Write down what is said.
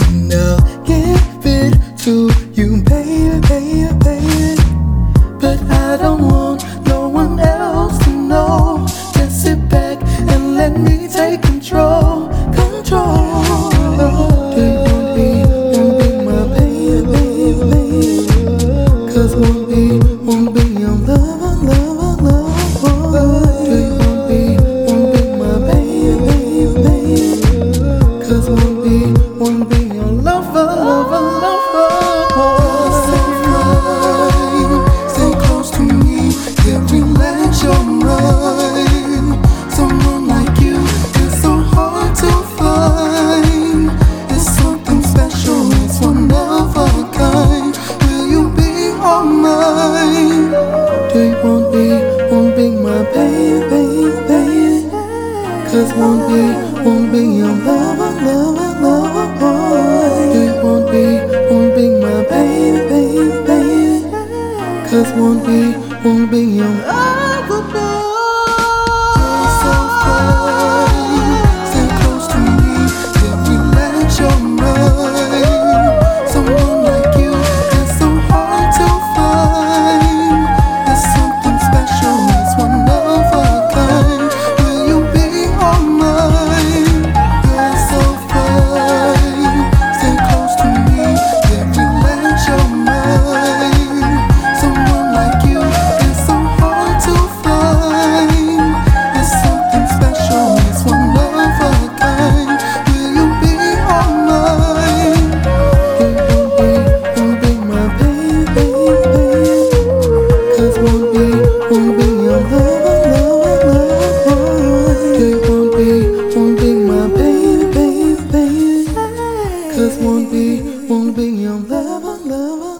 and I'll give it to you, baby, baby, baby. But I don't want no one else to know. Back and let me take control, control. you'll be my baby, baby. we'll be. lover, lover, lover boy. You won't be, won't be my baby, baby, baby. Cause won't be, won't be your lover, love.